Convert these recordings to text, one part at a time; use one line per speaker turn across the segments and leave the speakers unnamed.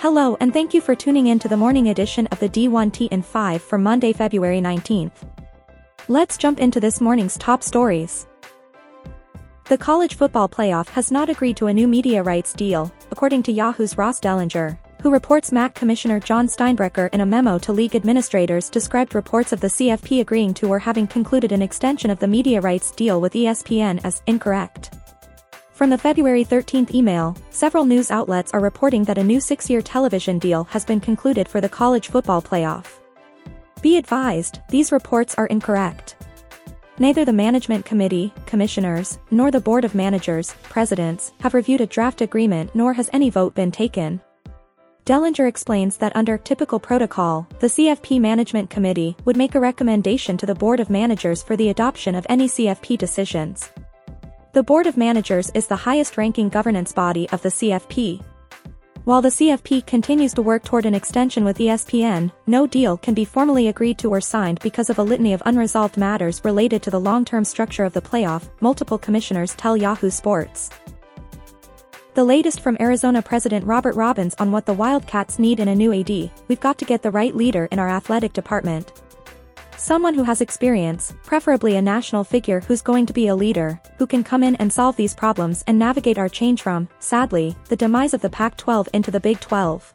Hello and thank you for tuning in to the morning edition of the D1T in 5 for Monday, February 19th. Let's jump into this morning's top stories. The college football playoff has not agreed to a new media rights deal, according to Yahoo's Ross Dellenger, who reports MAC Commissioner Jon Steinbrecher in a memo to league administrators described reports of the CFP agreeing to or having concluded an extension of the media rights deal with ESPN as incorrect. From the February 13 email, several news outlets are reporting that a new six-year television deal has been concluded for the college football playoff. Be advised, these reports are incorrect. Neither the management committee, commissioners, nor the board of managers, presidents, have reviewed a draft agreement nor has any vote been taken. Dellenger explains that under typical protocol, the CFP Management Committee would make a recommendation to the Board of Managers for the adoption of any CFP decisions. The Board of Managers is the highest-ranking governance body of the CFP. While the CFP continues to work toward an extension with ESPN, no deal can be formally agreed to or signed because of a litany of unresolved matters related to the long-term structure of the playoff, multiple commissioners tell Yahoo Sports. The latest from Arizona President Robert Robbins on what the Wildcats need in a new AD, we've got to get the right leader in our athletic department. Someone who has experience, preferably a national figure who's going to be a leader, who can come in and solve these problems and navigate our change from, sadly, the demise of the Pac-12 into the Big 12.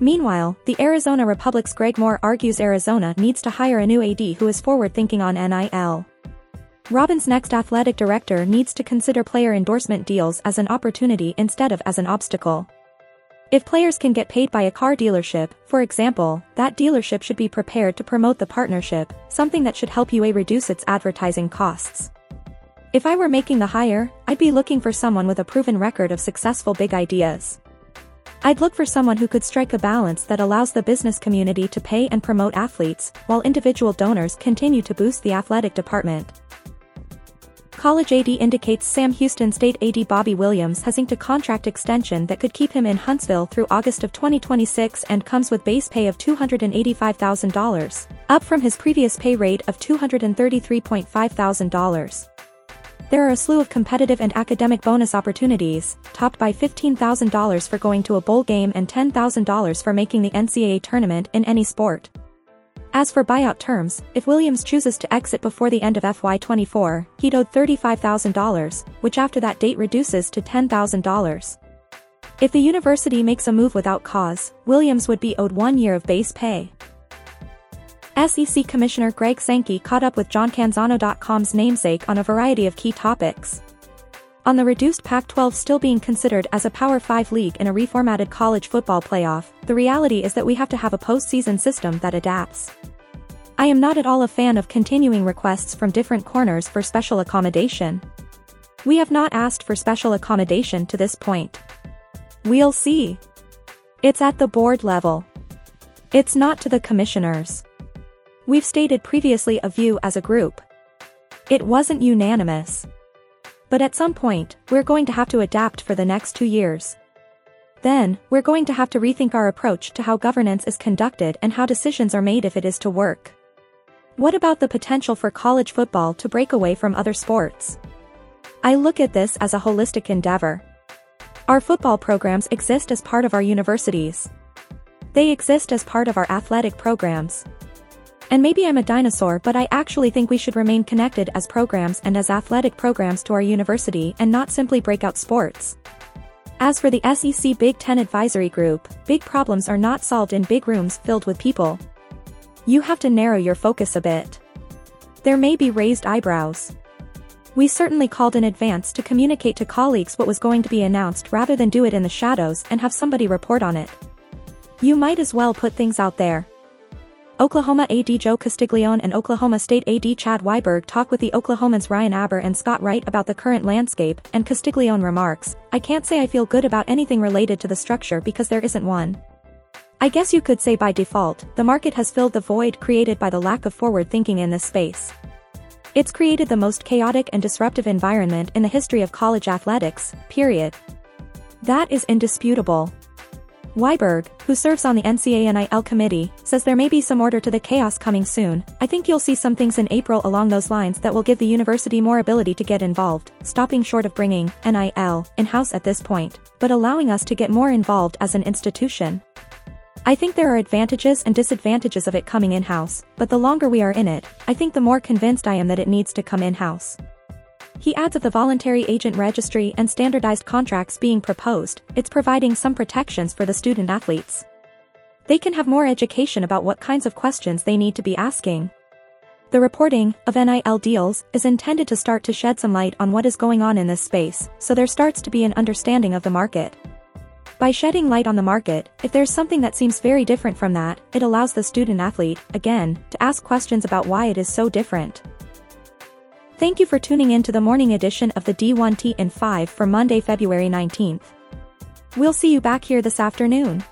Meanwhile, the Arizona Republic's Greg Moore argues Arizona needs to hire a new AD who is forward-thinking on NIL. Robbins' next athletic director needs to consider player endorsement deals as an opportunity instead of as an obstacle. If players can get paid by a car dealership, for example, that dealership should be prepared to promote the partnership, something that should help UA reduce its advertising costs. If I were making the hire, I'd be looking for someone with a proven record of successful big ideas. I'd look for someone who could strike a balance that allows the business community to pay and promote athletes, while individual donors continue to boost the athletic department. College AD indicates Sam Houston State AD Bobby Williams has inked a contract extension that could keep him in Huntsville through August of 2026 and comes with base pay of $285,000, up from his previous pay rate of $233,500. There are a slew of competitive and academic bonus opportunities, topped by $15,000 for going to a bowl game and $10,000 for making the NCAA tournament in any sport. As for buyout terms, if Williams chooses to exit before the end of FY24, he'd owed $35,000, which after that date reduces to $10,000. If the university makes a move without cause, Williams would be owed one year of base pay. SEC Commissioner Greg Sankey caught up with JohnCanzano.com's namesake on a variety of key topics. On the reduced Pac-12 still being considered as a Power 5 league in a reformatted college football playoff, the reality is that we have to have a postseason system that adapts. I am not at all a fan of continuing requests from different corners for special accommodation. We have not asked for special accommodation to this point. We'll see. It's at the board level. It's not to the commissioners. We've stated previously a view as a group. It wasn't unanimous. But at some point, we're going to have to adapt for the next two years. Then, we're going to have to rethink our approach to how governance is conducted and how decisions are made if it is to work. What about the potential for college football to break away from other sports? I look at this as a holistic endeavor. Our football programs exist as part of our universities. They exist as part of our athletic programs. And maybe I'm a dinosaur but I actually think we should remain connected as programs and as athletic programs to our university and not simply breakout sports. As for the SEC Big Ten Advisory Group, big problems are not solved in big rooms filled with people. You have to narrow your focus a bit. There may be raised eyebrows. We certainly called in advance to communicate to colleagues what was going to be announced rather than do it in the shadows and have somebody report on it. You might as well put things out there. Oklahoma AD Joe Castiglione and Oklahoma State AD Chad Weiberg talk with the Oklahoman's Ryan Aber and Scott Wright about the current landscape, and Castiglione remarks, I can't say I feel good about anything related to the structure because there isn't one. I guess you could say by default, the market has filled the void created by the lack of forward thinking in this space. It's created the most chaotic and disruptive environment in the history of college athletics, period. That is indisputable. Weiberg, who serves on the NCAA NIL committee, says there may be some order to the chaos coming soon. I think you'll see some things in April along those lines that will give the university more ability to get involved, stopping short of bringing NIL in-house at this point, but allowing us to get more involved as an institution. I think there are advantages and disadvantages of it coming in-house, but the longer we are in it, I think the more convinced I am that it needs to come in-house. He adds of the voluntary agent registry and standardized contracts being proposed, it's providing some protections for the student athletes. They can have more education about what kinds of questions they need to be asking. The reporting of NIL deals is intended to start to shed some light on what is going on in this space, so there starts to be an understanding of the market. By shedding light on the market, if there's something that seems very different from that, it allows the student athlete, again, to ask questions about why it is so different. Thank you for tuning in to the morning edition of the D1T in 5 for Monday, February 19th. We'll see you back here this afternoon.